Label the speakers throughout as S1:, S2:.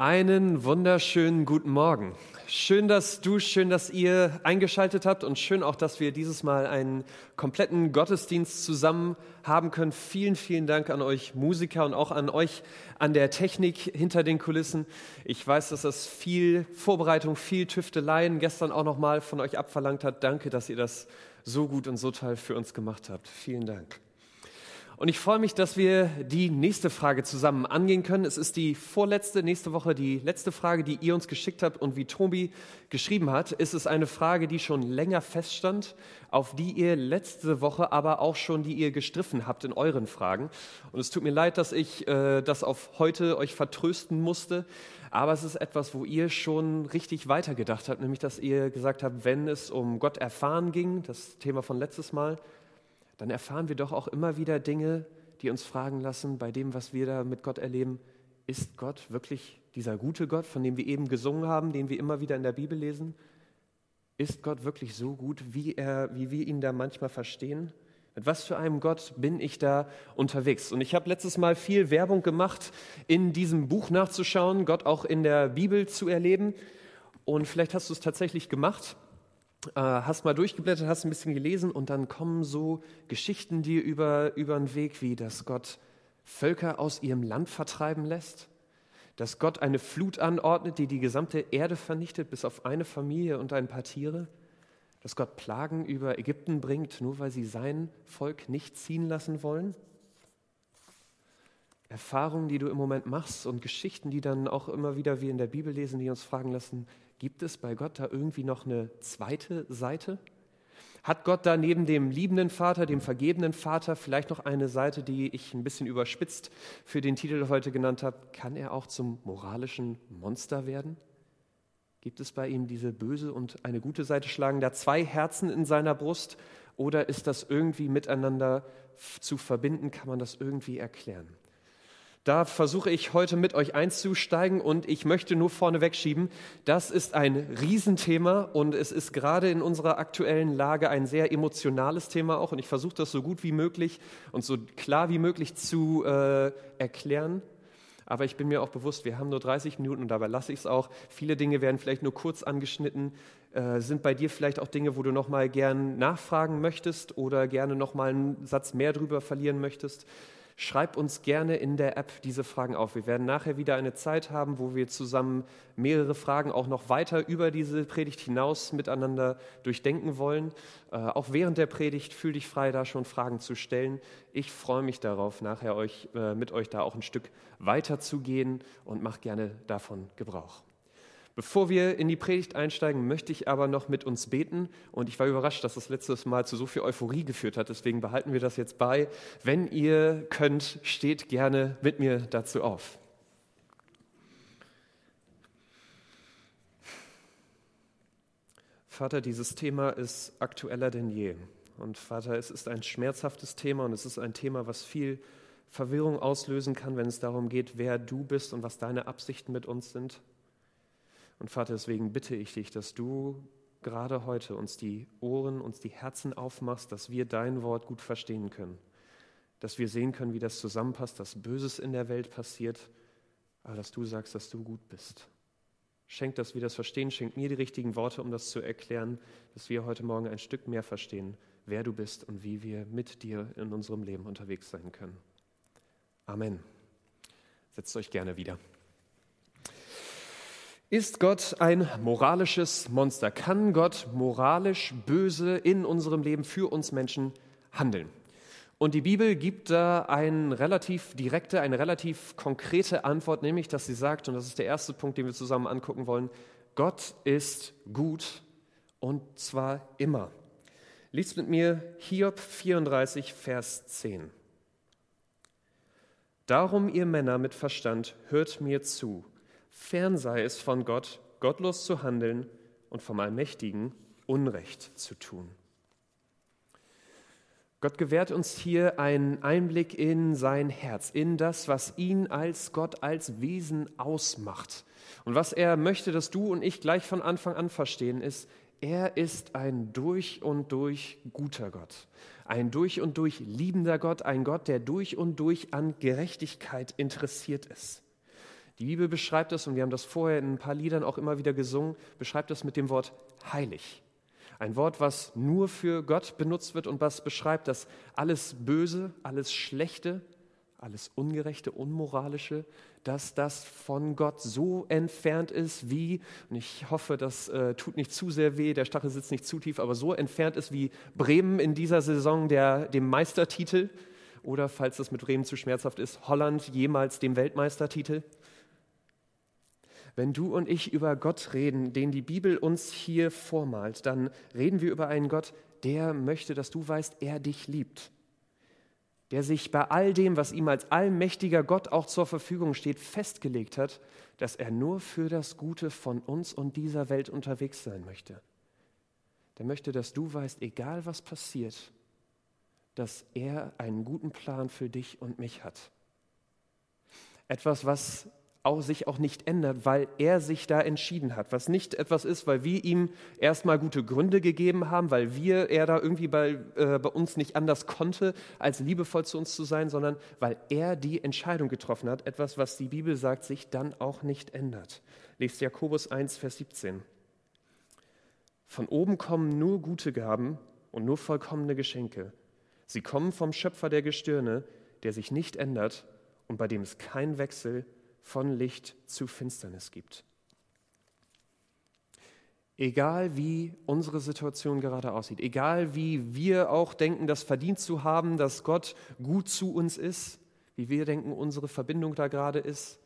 S1: Einen wunderschönen guten Morgen. Schön, dass du, schön, dass ihr eingeschaltet habt und schön auch, dass wir dieses Mal einen kompletten Gottesdienst zusammen haben können. Vielen, vielen Dank an euch Musiker und auch an euch an der Technik hinter den Kulissen. Ich weiß, dass das viel Vorbereitung, viel Tüfteleien gestern auch nochmal von euch abverlangt hat. Danke, dass ihr das so gut und so toll für uns gemacht habt. Vielen Dank. Und ich freue mich, dass wir die nächste Frage zusammen angehen können. Es ist die vorletzte, nächste Woche die letzte Frage, die ihr uns geschickt habt. Und wie Tobi geschrieben hat, ist es eine Frage, die schon länger feststand, auf die ihr letzte Woche aber auch schon, die ihr gestriffen habt in euren Fragen. Und es tut mir leid, dass ich äh, das auf heute euch vertrösten musste. Aber es ist etwas, wo ihr schon richtig weitergedacht habt, nämlich dass ihr gesagt habt, wenn es um Gott erfahren ging, das Thema von letztes Mal, dann erfahren wir doch auch immer wieder Dinge, die uns fragen lassen, bei dem, was wir da mit Gott erleben, ist Gott wirklich dieser gute Gott, von dem wir eben gesungen haben, den wir immer wieder in der Bibel lesen? Ist Gott wirklich so gut, wie, er, wie wir ihn da manchmal verstehen? Mit was für einem Gott bin ich da unterwegs? Und ich habe letztes Mal viel Werbung gemacht, in diesem Buch nachzuschauen, Gott auch in der Bibel zu erleben. Und vielleicht hast du es tatsächlich gemacht hast mal durchgeblättert, hast ein bisschen gelesen und dann kommen so Geschichten dir über, über den Weg, wie dass Gott Völker aus ihrem Land vertreiben lässt, dass Gott eine Flut anordnet, die die gesamte Erde vernichtet, bis auf eine Familie und ein paar Tiere, dass Gott Plagen über Ägypten bringt, nur weil sie sein Volk nicht ziehen lassen wollen. Erfahrungen, die du im Moment machst und Geschichten, die dann auch immer wieder wir in der Bibel lesen, die uns fragen lassen, Gibt es bei Gott da irgendwie noch eine zweite Seite? Hat Gott da neben dem liebenden Vater, dem vergebenen Vater vielleicht noch eine Seite, die ich ein bisschen überspitzt für den Titel heute genannt habe? Kann er auch zum moralischen Monster werden? Gibt es bei ihm diese böse und eine gute Seite? Schlagen da zwei Herzen in seiner Brust? Oder ist das irgendwie miteinander zu verbinden? Kann man das irgendwie erklären? Da versuche ich heute mit euch einzusteigen und ich möchte nur vorneweg schieben, das ist ein Riesenthema und es ist gerade in unserer aktuellen Lage ein sehr emotionales Thema auch und ich versuche das so gut wie möglich und so klar wie möglich zu äh, erklären. Aber ich bin mir auch bewusst, wir haben nur 30 Minuten und dabei lasse ich es auch. Viele Dinge werden vielleicht nur kurz angeschnitten. Äh, sind bei dir vielleicht auch Dinge, wo du noch mal gern nachfragen möchtest oder gerne noch mal einen Satz mehr drüber verlieren möchtest? Schreib uns gerne in der App diese Fragen auf. Wir werden nachher wieder eine Zeit haben, wo wir zusammen mehrere Fragen auch noch weiter über diese Predigt hinaus miteinander durchdenken wollen. Äh, auch während der Predigt fühl dich frei, da schon Fragen zu stellen. Ich freue mich darauf, nachher euch, äh, mit euch da auch ein Stück weiter zu gehen und mach gerne davon Gebrauch. Bevor wir in die Predigt einsteigen, möchte ich aber noch mit uns beten. Und ich war überrascht, dass das letztes Mal zu so viel Euphorie geführt hat. Deswegen behalten wir das jetzt bei. Wenn ihr könnt, steht gerne mit mir dazu auf. Vater, dieses Thema ist aktueller denn je. Und Vater, es ist ein schmerzhaftes Thema und es ist ein Thema, was viel Verwirrung auslösen kann, wenn es darum geht, wer du bist und was deine Absichten mit uns sind. Und Vater, deswegen bitte ich dich, dass du gerade heute uns die Ohren, uns die Herzen aufmachst, dass wir dein Wort gut verstehen können. Dass wir sehen können, wie das zusammenpasst, dass Böses in der Welt passiert, aber dass du sagst, dass du gut bist. Schenk, dass wir das verstehen, schenk mir die richtigen Worte, um das zu erklären, dass wir heute Morgen ein Stück mehr verstehen, wer du bist und wie wir mit dir in unserem Leben unterwegs sein können. Amen. Setzt euch gerne wieder. Ist Gott ein moralisches Monster? Kann Gott moralisch böse in unserem Leben für uns Menschen handeln? Und die Bibel gibt da eine relativ direkte, eine relativ konkrete Antwort, nämlich, dass sie sagt, und das ist der erste Punkt, den wir zusammen angucken wollen, Gott ist gut und zwar immer. Lies mit mir Hiob 34, Vers 10. Darum, ihr Männer mit Verstand, hört mir zu Fern sei es von Gott, gottlos zu handeln und vom Allmächtigen Unrecht zu tun. Gott gewährt uns hier einen Einblick in sein Herz, in das, was ihn als Gott, als Wesen ausmacht. Und was er möchte, dass du und ich gleich von Anfang an verstehen, ist, er ist ein durch und durch guter Gott, ein durch und durch liebender Gott, ein Gott, der durch und durch an Gerechtigkeit interessiert ist. Die Bibel beschreibt es, und wir haben das vorher in ein paar Liedern auch immer wieder gesungen, beschreibt es mit dem Wort heilig. Ein Wort, was nur für Gott benutzt wird und was beschreibt, dass alles Böse, alles Schlechte, alles Ungerechte, Unmoralische, dass das von Gott so entfernt ist wie, und ich hoffe, das äh, tut nicht zu sehr weh, der Stachel sitzt nicht zu tief, aber so entfernt ist wie Bremen in dieser Saison der, dem Meistertitel oder, falls das mit Bremen zu schmerzhaft ist, Holland jemals dem Weltmeistertitel. Wenn du und ich über Gott reden, den die Bibel uns hier vormalt, dann reden wir über einen Gott, der möchte, dass du weißt, er dich liebt der sich bei all dem, was ihm als allmächtiger Gott auch zur Verfügung steht, festgelegt hat, dass er nur für das Gute von uns und dieser Welt unterwegs sein möchte. Der möchte, dass du weißt, egal was passiert, dass er einen guten Plan für dich und mich hat. Etwas, was auch sich auch nicht ändert, weil er sich da entschieden hat. Was nicht etwas ist, weil wir ihm erstmal gute Gründe gegeben haben, weil wir er da irgendwie bei, äh, bei uns nicht anders konnte, als liebevoll zu uns zu sein, sondern weil er die Entscheidung getroffen hat. Etwas, was die Bibel sagt, sich dann auch nicht ändert. Lest Jakobus 1, Vers 17. Von oben kommen nur gute Gaben und nur vollkommene Geschenke. Sie kommen vom Schöpfer der Gestirne, der sich nicht ändert und bei dem es kein Wechsel gibt von Licht zu Finsternis gibt. Egal wie unsere Situation gerade aussieht, egal wie wir auch denken, das verdient zu haben, dass Gott gut zu uns ist, wie wir denken, unsere Verbindung da gerade ist,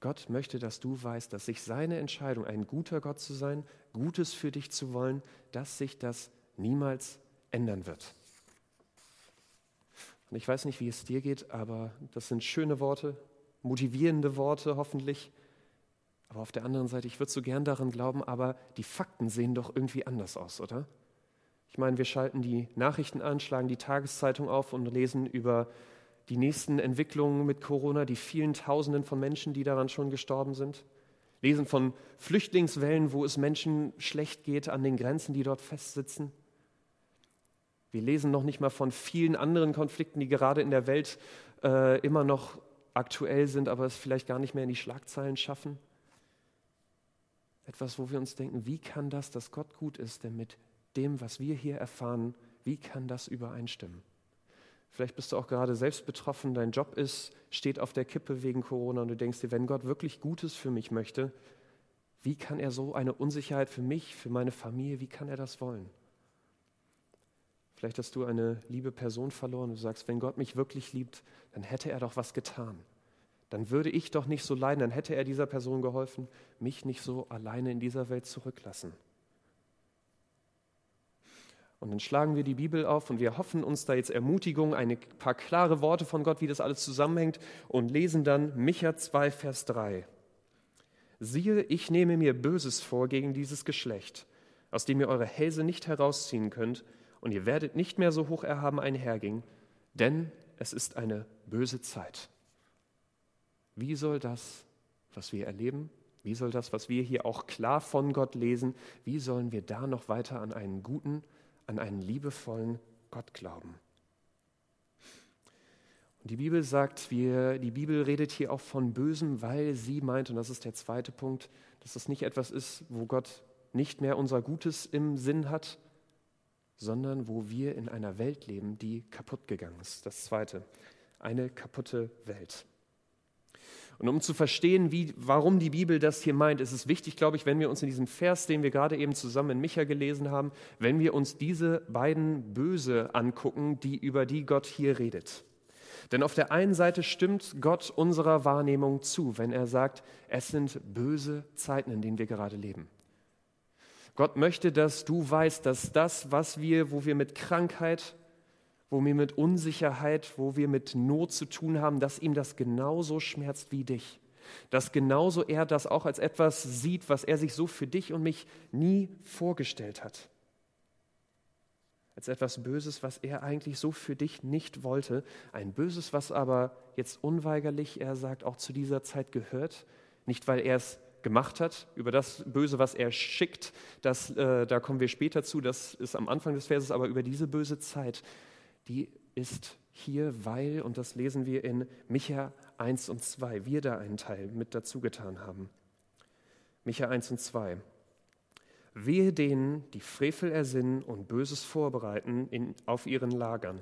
S1: Gott möchte, dass du weißt, dass sich seine Entscheidung, ein guter Gott zu sein, Gutes für dich zu wollen, dass sich das niemals ändern wird. Und ich weiß nicht, wie es dir geht, aber das sind schöne Worte, motivierende Worte hoffentlich. Aber auf der anderen Seite, ich würde so gern daran glauben, aber die Fakten sehen doch irgendwie anders aus, oder? Ich meine, wir schalten die Nachrichten an, schlagen die Tageszeitung auf und lesen über die nächsten Entwicklungen mit Corona, die vielen Tausenden von Menschen, die daran schon gestorben sind. Lesen von Flüchtlingswellen, wo es Menschen schlecht geht an den Grenzen, die dort festsitzen. Wir lesen noch nicht mal von vielen anderen Konflikten, die gerade in der Welt äh, immer noch aktuell sind, aber es vielleicht gar nicht mehr in die Schlagzeilen schaffen. Etwas, wo wir uns denken, wie kann das, dass Gott gut ist, denn mit dem, was wir hier erfahren, wie kann das übereinstimmen? Vielleicht bist du auch gerade selbst betroffen, dein Job ist, steht auf der Kippe wegen Corona und du denkst dir, wenn Gott wirklich Gutes für mich möchte, wie kann er so eine Unsicherheit für mich, für meine Familie, wie kann er das wollen? Vielleicht hast du eine liebe Person verloren und du sagst, wenn Gott mich wirklich liebt, dann hätte er doch was getan. Dann würde ich doch nicht so leiden, dann hätte er dieser Person geholfen, mich nicht so alleine in dieser Welt zurücklassen. Und dann schlagen wir die Bibel auf und wir hoffen uns da jetzt Ermutigung, ein paar klare Worte von Gott, wie das alles zusammenhängt und lesen dann Micha 2, Vers 3. Siehe, ich nehme mir Böses vor gegen dieses Geschlecht, aus dem ihr eure Hälse nicht herausziehen könnt, und ihr werdet nicht mehr so hoch erhaben einhergehen, denn es ist eine böse Zeit. Wie soll das, was wir erleben, wie soll das, was wir hier auch klar von Gott lesen, wie sollen wir da noch weiter an einen guten, an einen liebevollen Gott glauben? Und die Bibel sagt, wir, die Bibel redet hier auch von Bösem, weil sie meint, und das ist der zweite Punkt, dass das nicht etwas ist, wo Gott nicht mehr unser Gutes im Sinn hat, sondern wo wir in einer Welt leben, die kaputt gegangen ist. Das Zweite, eine kaputte Welt. Und um zu verstehen, wie, warum die Bibel das hier meint, ist es wichtig, glaube ich, wenn wir uns in diesem Vers, den wir gerade eben zusammen in Micha gelesen haben, wenn wir uns diese beiden Böse angucken, die, über die Gott hier redet. Denn auf der einen Seite stimmt Gott unserer Wahrnehmung zu, wenn er sagt, es sind böse Zeiten, in denen wir gerade leben. Gott möchte, dass du weißt, dass das, was wir, wo wir mit Krankheit, wo wir mit Unsicherheit, wo wir mit Not zu tun haben, dass ihm das genauso schmerzt wie dich. Dass genauso er das auch als etwas sieht, was er sich so für dich und mich nie vorgestellt hat. Als etwas Böses, was er eigentlich so für dich nicht wollte. Ein Böses, was aber jetzt unweigerlich, er sagt, auch zu dieser Zeit gehört. Nicht, weil er es gemacht hat, über das Böse, was er schickt, das, äh, da kommen wir später zu, das ist am Anfang des Verses, aber über diese böse Zeit, die ist hier, weil, und das lesen wir in Micha 1 und 2, wir da einen Teil mit dazu getan haben. Micha 1 und 2. Wehe denen, die Frevel ersinnen und Böses vorbereiten in, auf ihren Lagern.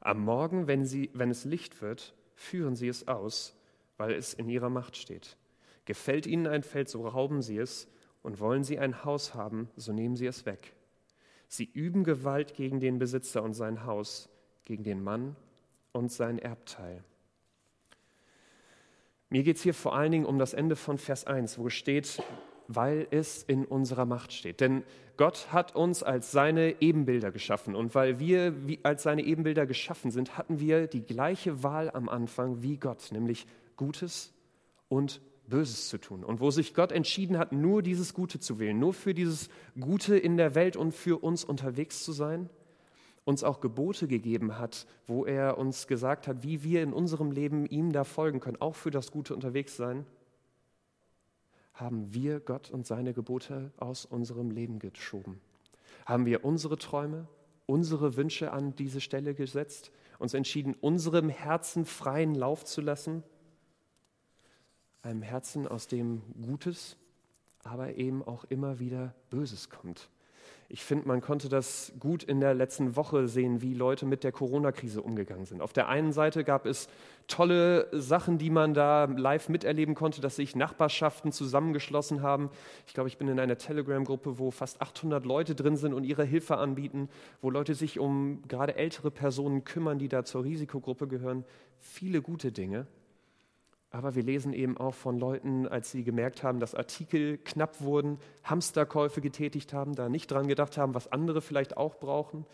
S1: Am Morgen, wenn, sie, wenn es Licht wird, führen sie es aus, weil es in ihrer Macht steht. Gefällt ihnen ein Feld, so rauben sie es, und wollen sie ein Haus haben, so nehmen sie es weg. Sie üben Gewalt gegen den Besitzer und sein Haus, gegen den Mann und sein Erbteil. Mir geht es hier vor allen Dingen um das Ende von Vers 1, wo steht, weil es in unserer Macht steht. Denn Gott hat uns als seine Ebenbilder geschaffen. Und weil wir als seine Ebenbilder geschaffen sind, hatten wir die gleiche Wahl am Anfang wie Gott, nämlich Gutes und Böses zu tun. Und wo sich Gott entschieden hat, nur dieses Gute zu wählen, nur für dieses Gute in der Welt und für uns unterwegs zu sein, uns auch Gebote gegeben hat, wo er uns gesagt hat, wie wir in unserem Leben ihm da folgen können, auch für das Gute unterwegs sein, haben wir Gott und seine Gebote aus unserem Leben geschoben. Haben wir unsere Träume, unsere Wünsche an diese Stelle gesetzt, uns entschieden, unserem Herzen freien Lauf zu lassen einem Herzen, aus dem Gutes, aber eben auch immer wieder Böses kommt. Ich finde, man konnte das gut in der letzten Woche sehen, wie Leute mit der Corona-Krise umgegangen sind. Auf der einen Seite gab es tolle Sachen, die man da live miterleben konnte, dass sich Nachbarschaften zusammengeschlossen haben. Ich glaube, ich bin in einer Telegram-Gruppe, wo fast 800 Leute drin sind und ihre Hilfe anbieten, wo Leute sich um gerade ältere Personen kümmern, die da zur Risikogruppe gehören. Viele gute Dinge. Aber wir lesen eben auch von Leuten, als sie gemerkt haben, dass Artikel knapp wurden, Hamsterkäufe getätigt haben, da nicht dran gedacht haben, was andere vielleicht auch brauchen,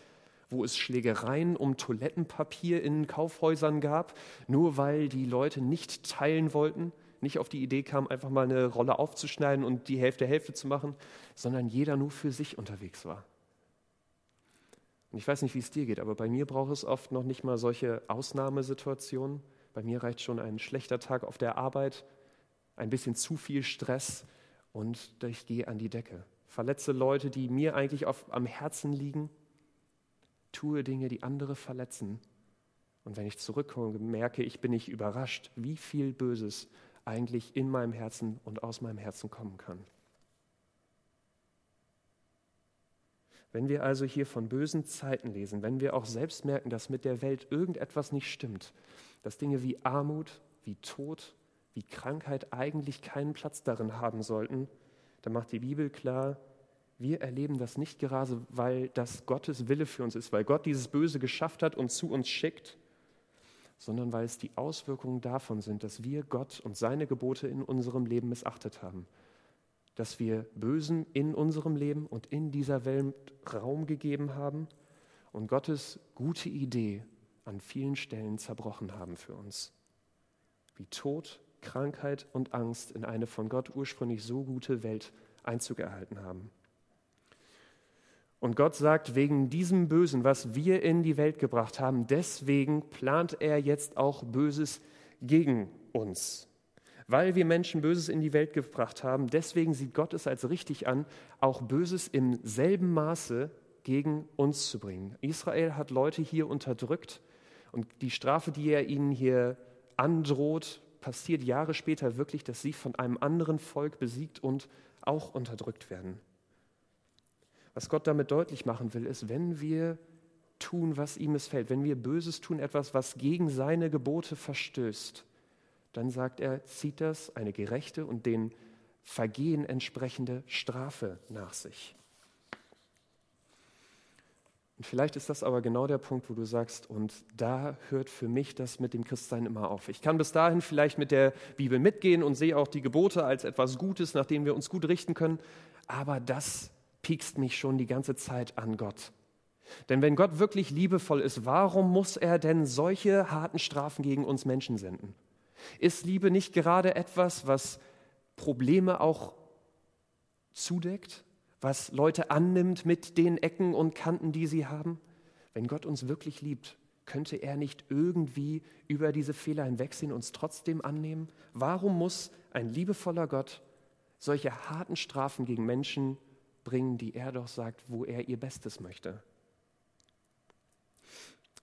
S1: wo es Schlägereien um Toilettenpapier in Kaufhäusern gab, nur weil die Leute nicht teilen wollten, nicht auf die Idee kamen, einfach mal eine Rolle aufzuschneiden und die Hälfte Hälfte zu machen, sondern jeder nur für sich unterwegs war. Und ich weiß nicht, wie es dir geht, aber bei mir braucht es oft noch nicht mal solche Ausnahmesituationen, bei mir reicht schon ein schlechter Tag auf der Arbeit, ein bisschen zu viel Stress und ich gehe an die Decke. Verletze Leute, die mir eigentlich auf, am Herzen liegen, tue Dinge, die andere verletzen. Und wenn ich zurückkomme, merke ich, bin ich überrascht, wie viel Böses eigentlich in meinem Herzen und aus meinem Herzen kommen kann. Wenn wir also hier von bösen Zeiten lesen, wenn wir auch selbst merken, dass mit der Welt irgendetwas nicht stimmt, dass Dinge wie Armut, wie Tod, wie Krankheit eigentlich keinen Platz darin haben sollten, dann macht die Bibel klar, wir erleben das nicht gerade, weil das Gottes Wille für uns ist, weil Gott dieses Böse geschafft hat und zu uns schickt, sondern weil es die Auswirkungen davon sind, dass wir Gott und seine Gebote in unserem Leben missachtet haben. Dass wir Bösen in unserem Leben und in dieser Welt Raum gegeben haben und Gottes gute Idee an vielen Stellen zerbrochen haben für uns. Wie Tod, Krankheit und Angst in eine von Gott ursprünglich so gute Welt Einzug erhalten haben. Und Gott sagt, wegen diesem Bösen, was wir in die Welt gebracht haben, deswegen plant er jetzt auch Böses gegen uns. Weil wir Menschen Böses in die Welt gebracht haben, deswegen sieht Gott es als richtig an, auch Böses im selben Maße gegen uns zu bringen. Israel hat Leute hier unterdrückt und die Strafe, die er ihnen hier androht, passiert Jahre später wirklich, dass sie von einem anderen Volk besiegt und auch unterdrückt werden. Was Gott damit deutlich machen will, ist, wenn wir tun, was ihm missfällt, wenn wir Böses tun, etwas, was gegen seine Gebote verstößt, dann sagt er, zieht das eine gerechte und den Vergehen entsprechende Strafe nach sich. Und vielleicht ist das aber genau der Punkt, wo du sagst, und da hört für mich das mit dem Christsein immer auf. Ich kann bis dahin vielleicht mit der Bibel mitgehen und sehe auch die Gebote als etwas Gutes, nach dem wir uns gut richten können, aber das piekst mich schon die ganze Zeit an Gott. Denn wenn Gott wirklich liebevoll ist, warum muss er denn solche harten Strafen gegen uns Menschen senden? Ist Liebe nicht gerade etwas, was Probleme auch zudeckt? was Leute annimmt mit den Ecken und Kanten, die sie haben? Wenn Gott uns wirklich liebt, könnte er nicht irgendwie über diese Fehler hinwegsehen und uns trotzdem annehmen? Warum muss ein liebevoller Gott solche harten Strafen gegen Menschen bringen, die er doch sagt, wo er ihr Bestes möchte?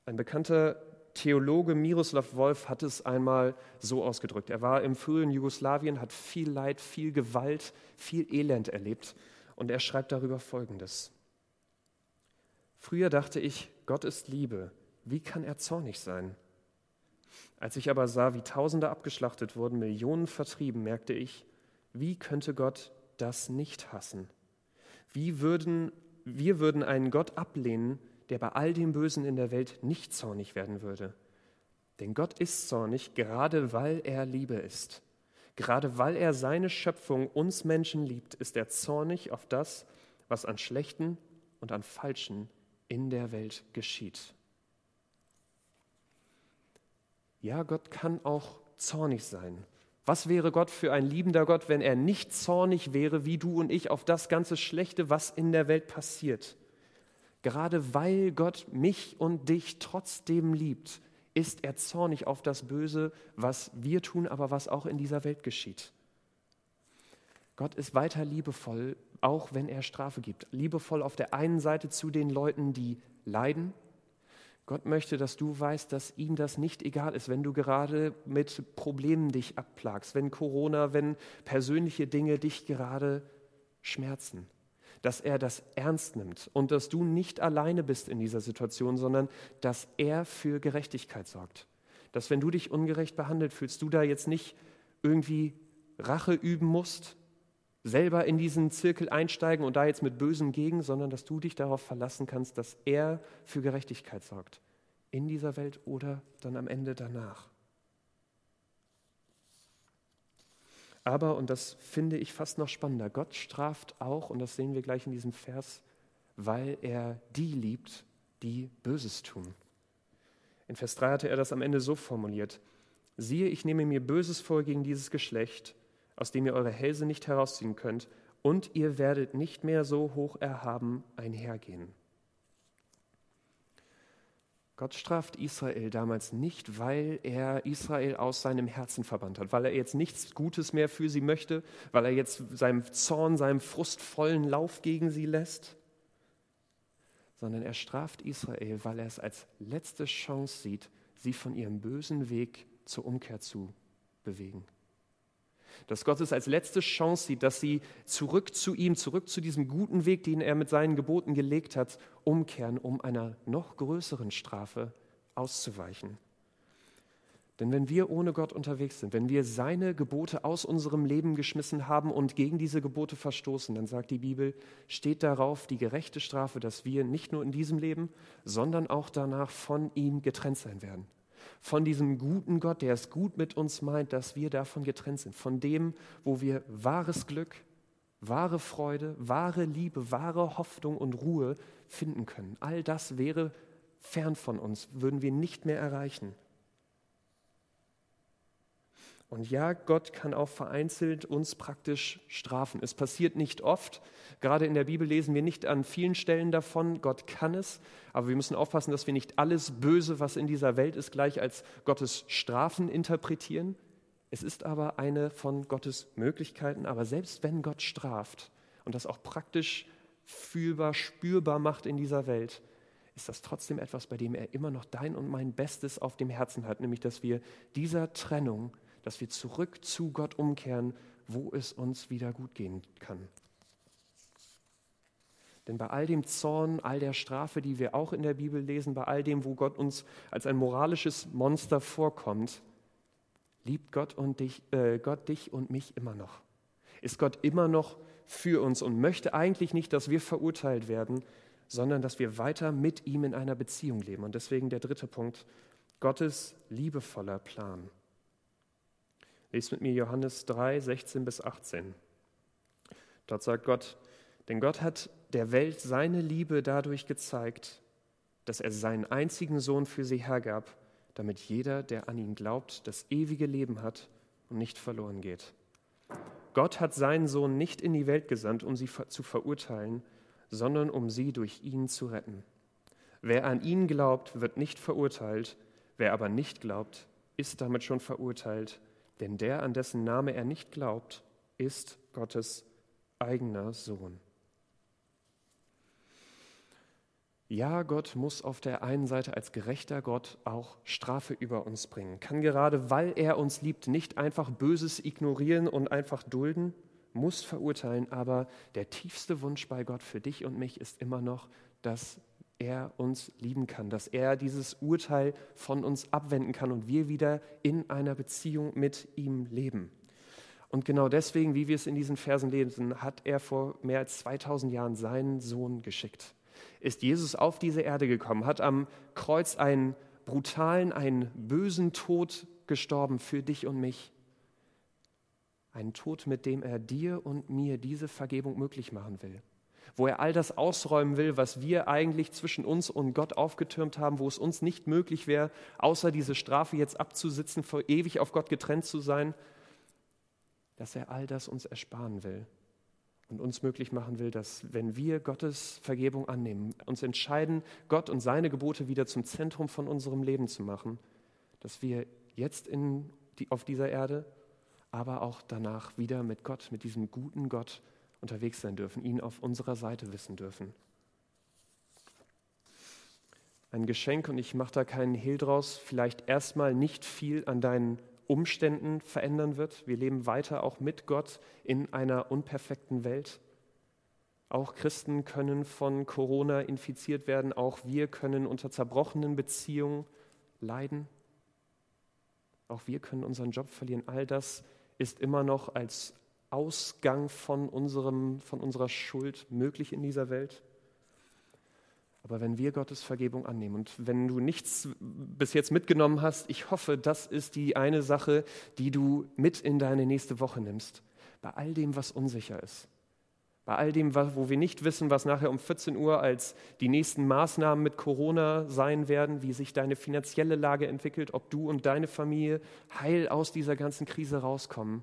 S1: Ein bekannter Theologe Miroslav Wolf hat es einmal so ausgedrückt. Er war im frühen Jugoslawien, hat viel Leid, viel Gewalt, viel Elend erlebt und er schreibt darüber Folgendes. Früher dachte ich, Gott ist Liebe. Wie kann er zornig sein? Als ich aber sah, wie Tausende abgeschlachtet wurden, Millionen vertrieben, merkte ich, wie könnte Gott das nicht hassen? Wie würden, wir würden einen Gott ablehnen, der bei all dem Bösen in der Welt nicht zornig werden würde. Denn Gott ist zornig, gerade weil er Liebe ist. Gerade weil er seine Schöpfung, uns Menschen liebt, ist er zornig auf das, was an Schlechten und an Falschen in der Welt geschieht. Ja, Gott kann auch zornig sein. Was wäre Gott für ein liebender Gott, wenn er nicht zornig wäre, wie du und ich, auf das ganze Schlechte, was in der Welt passiert? Gerade weil Gott mich und dich trotzdem liebt, ist er zornig auf das Böse, was wir tun, aber was auch in dieser Welt geschieht. Gott ist weiter liebevoll, auch wenn er Strafe gibt. Liebevoll auf der einen Seite zu den Leuten, die leiden. Gott möchte, dass du weißt, dass ihm das nicht egal ist, wenn du gerade mit Problemen dich abplagst, wenn Corona, wenn persönliche Dinge dich gerade schmerzen dass er das ernst nimmt und dass du nicht alleine bist in dieser Situation, sondern dass er für Gerechtigkeit sorgt. Dass wenn du dich ungerecht behandelt fühlst, du da jetzt nicht irgendwie Rache üben musst, selber in diesen Zirkel einsteigen und da jetzt mit Bösem gegen, sondern dass du dich darauf verlassen kannst, dass er für Gerechtigkeit sorgt. In dieser Welt oder dann am Ende danach. Aber, und das finde ich fast noch spannender, Gott straft auch, und das sehen wir gleich in diesem Vers, weil er die liebt, die Böses tun. In Vers 3 hatte er das am Ende so formuliert. Siehe, ich nehme mir Böses vor gegen dieses Geschlecht, aus dem ihr eure Hälse nicht herausziehen könnt, und ihr werdet nicht mehr so hoch erhaben einhergehen. Gott straft Israel damals nicht, weil er Israel aus seinem Herzen verbannt hat, weil er jetzt nichts Gutes mehr für sie möchte, weil er jetzt seinem Zorn, seinem frustvollen Lauf gegen sie lässt, sondern er straft Israel, weil er es als letzte Chance sieht, sie von ihrem bösen Weg zur Umkehr zu bewegen dass Gott es als letzte Chance sieht, dass sie zurück zu ihm, zurück zu diesem guten Weg, den er mit seinen Geboten gelegt hat, umkehren, um einer noch größeren Strafe auszuweichen. Denn wenn wir ohne Gott unterwegs sind, wenn wir seine Gebote aus unserem Leben geschmissen haben und gegen diese Gebote verstoßen, dann sagt die Bibel, steht darauf die gerechte Strafe, dass wir nicht nur in diesem Leben, sondern auch danach von ihm getrennt sein werden von diesem guten Gott, der es gut mit uns meint, dass wir davon getrennt sind, von dem, wo wir wahres Glück, wahre Freude, wahre Liebe, wahre Hoffnung und Ruhe finden können. All das wäre fern von uns, würden wir nicht mehr erreichen. Und ja, Gott kann auch vereinzelt uns praktisch strafen. Es passiert nicht oft. Gerade in der Bibel lesen wir nicht an vielen Stellen davon, Gott kann es. Aber wir müssen aufpassen, dass wir nicht alles Böse, was in dieser Welt ist, gleich als Gottes Strafen interpretieren. Es ist aber eine von Gottes Möglichkeiten. Aber selbst wenn Gott straft und das auch praktisch fühlbar, spürbar macht in dieser Welt, ist das trotzdem etwas, bei dem er immer noch dein und mein Bestes auf dem Herzen hat, nämlich dass wir dieser Trennung dass wir zurück zu Gott umkehren, wo es uns wieder gut gehen kann. Denn bei all dem Zorn, all der Strafe, die wir auch in der Bibel lesen, bei all dem, wo Gott uns als ein moralisches Monster vorkommt, liebt Gott, und dich, äh, Gott dich und mich immer noch. Ist Gott immer noch für uns und möchte eigentlich nicht, dass wir verurteilt werden, sondern dass wir weiter mit ihm in einer Beziehung leben. Und deswegen der dritte Punkt, Gottes liebevoller Plan. Lest mit mir Johannes 3, 16 bis 18. Dort sagt Gott, denn Gott hat der Welt seine Liebe dadurch gezeigt, dass er seinen einzigen Sohn für sie hergab, damit jeder, der an ihn glaubt, das ewige Leben hat und nicht verloren geht. Gott hat seinen Sohn nicht in die Welt gesandt, um sie zu verurteilen, sondern um sie durch ihn zu retten. Wer an ihn glaubt, wird nicht verurteilt, wer aber nicht glaubt, ist damit schon verurteilt, denn der, an dessen Name er nicht glaubt, ist Gottes eigener Sohn. ja, Gott muss auf der einen Seite als gerechter Gott auch Strafe über uns bringen, kann gerade weil er uns liebt, nicht einfach Böses ignorieren und einfach dulden, muss verurteilen, aber der tiefste Wunsch bei Gott für dich und mich ist immer noch, dass er uns lieben kann, dass er dieses Urteil von uns abwenden kann und wir wieder in einer Beziehung mit ihm leben. Und genau deswegen, wie wir es in diesen Versen lesen, hat er vor mehr als 2000 Jahren seinen Sohn geschickt ist Jesus auf diese Erde gekommen, hat am Kreuz einen brutalen, einen bösen Tod gestorben für dich und mich. Einen Tod, mit dem er dir und mir diese Vergebung möglich machen will. Wo er all das ausräumen will, was wir eigentlich zwischen uns und Gott aufgetürmt haben, wo es uns nicht möglich wäre, außer diese Strafe jetzt abzusitzen, vor ewig auf Gott getrennt zu sein, dass er all das uns ersparen will und uns möglich machen will, dass wenn wir Gottes Vergebung annehmen, uns entscheiden, Gott und seine Gebote wieder zum Zentrum von unserem Leben zu machen, dass wir jetzt in auf dieser Erde, aber auch danach wieder mit Gott, mit diesem guten Gott unterwegs sein dürfen, ihn auf unserer Seite wissen dürfen. Ein Geschenk, und ich mache da keinen Hehl draus, vielleicht erstmal nicht viel an deinen Umständen verändern wird. Wir leben weiter auch mit Gott in einer unperfekten Welt. Auch Christen können von Corona infiziert werden. Auch wir können unter zerbrochenen Beziehungen leiden. Auch wir können unseren Job verlieren. All das ist immer noch als Ausgang von, unserem, von unserer Schuld möglich in dieser Welt. Aber wenn wir Gottes Vergebung annehmen und wenn du nichts bis jetzt mitgenommen hast, ich hoffe, das ist die eine Sache, die du mit in deine nächste Woche nimmst. Bei all dem, was unsicher ist. Bei all dem, wo wir nicht wissen, was nachher um 14 Uhr als die nächsten Maßnahmen mit Corona sein werden, wie sich deine finanzielle Lage entwickelt, ob du und deine Familie heil aus dieser ganzen Krise rauskommen.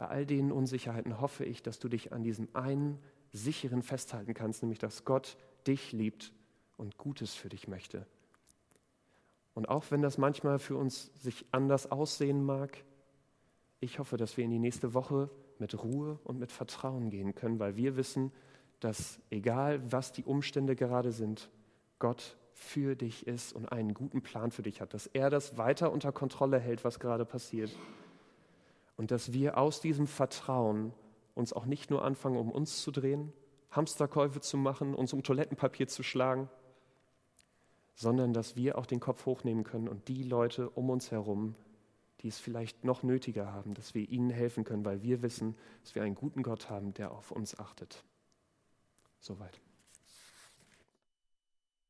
S1: Bei all den Unsicherheiten hoffe ich, dass du dich an diesem einen sicheren festhalten kannst, nämlich dass Gott dich liebt und Gutes für dich möchte. Und auch wenn das manchmal für uns sich anders aussehen mag, ich hoffe, dass wir in die nächste Woche mit Ruhe und mit Vertrauen gehen können, weil wir wissen, dass egal was die Umstände gerade sind, Gott für dich ist und einen guten Plan für dich hat, dass er das weiter unter Kontrolle hält, was gerade passiert. Und dass wir aus diesem Vertrauen uns auch nicht nur anfangen, um uns zu drehen, Hamsterkäufe zu machen, uns um Toilettenpapier zu schlagen, sondern dass wir auch den Kopf hochnehmen können und die Leute um uns herum, die es vielleicht noch nötiger haben, dass wir ihnen helfen können, weil wir wissen, dass wir einen guten Gott haben, der auf uns achtet. Soweit.